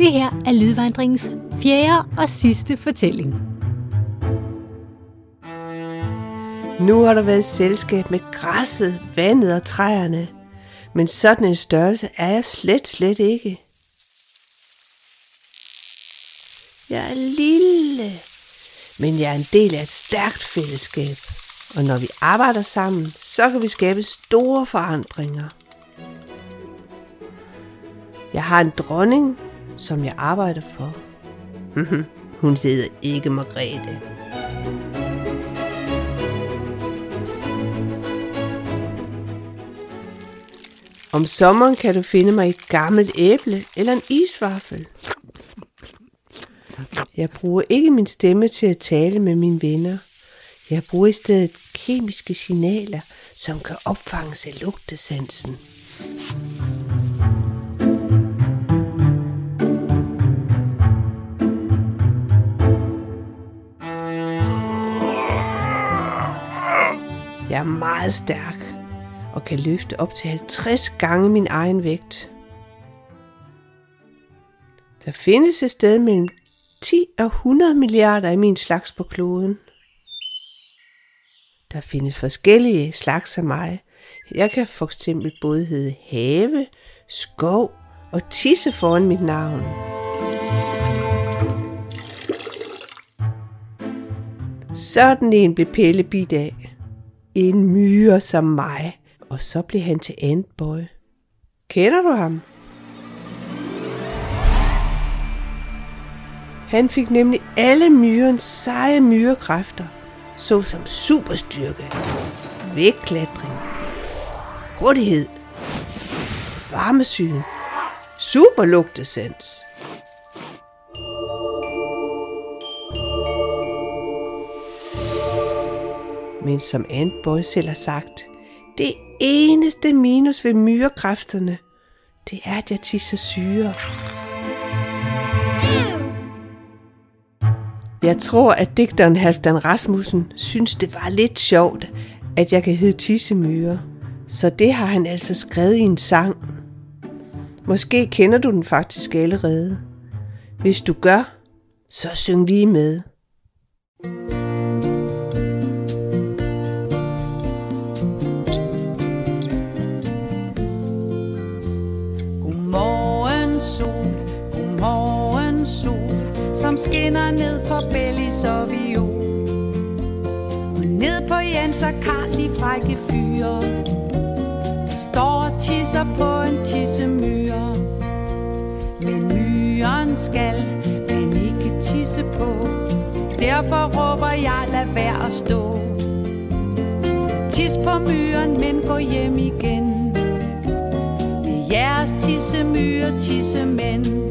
Det her er Lydvandringens fjerde og sidste fortælling. Nu har der været selskab med græsset, vandet og træerne, men sådan en størrelse er jeg slet, slet ikke. Jeg er lille, men jeg er en del af et stærkt fællesskab. Og når vi arbejder sammen, så kan vi skabe store forandringer. Jeg har en dronning, som jeg arbejder for. Hun hedder ikke Margrethe. Om sommeren kan du finde mig et gammelt æble eller en isvaffel. Jeg bruger ikke min stemme til at tale med mine venner. Jeg bruger i stedet kemiske signaler, som kan opfanges af lugtesansen. Jeg er meget stærk og kan løfte op til 50 gange min egen vægt. Der findes et sted mellem 10 og 100 milliarder af min slags på kloden. Der findes forskellige slags af mig. Jeg kan for eksempel både hedde have, skov og tisse foran mit navn. Sådan en blev Pelle bidt af. En myre som mig. Og så blev han til Antboy. Kender du ham? Han fik nemlig alle myrens seje myrekræfter, såsom superstyrke, vægtklatring, hurtighed, varmesyn, superlugtesans. Men som boy selv har sagt, det eneste minus ved myrekræfterne, det er, at jeg tisser syre. Jeg tror, at digteren Halfdan Rasmussen synes, det var lidt sjovt, at jeg kan hedde tissemyre. Så det har han altså skrevet i en sang. Måske kender du den faktisk allerede. Hvis du gør, så syng lige med. Sol, godmorgen sol, som skinner ned på Bellis og Viol. Og ned på Jens og Karl, de frække fyre, der står og tisser på en tissemyre. Men myren skal man ikke tisse på, derfor råber jeg, lad være at stå. Tis på myren, men gå hjem igen. Med jeres tissemyre, tissemænd.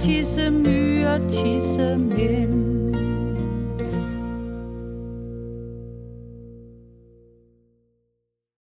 tisse myre, tisse mænd.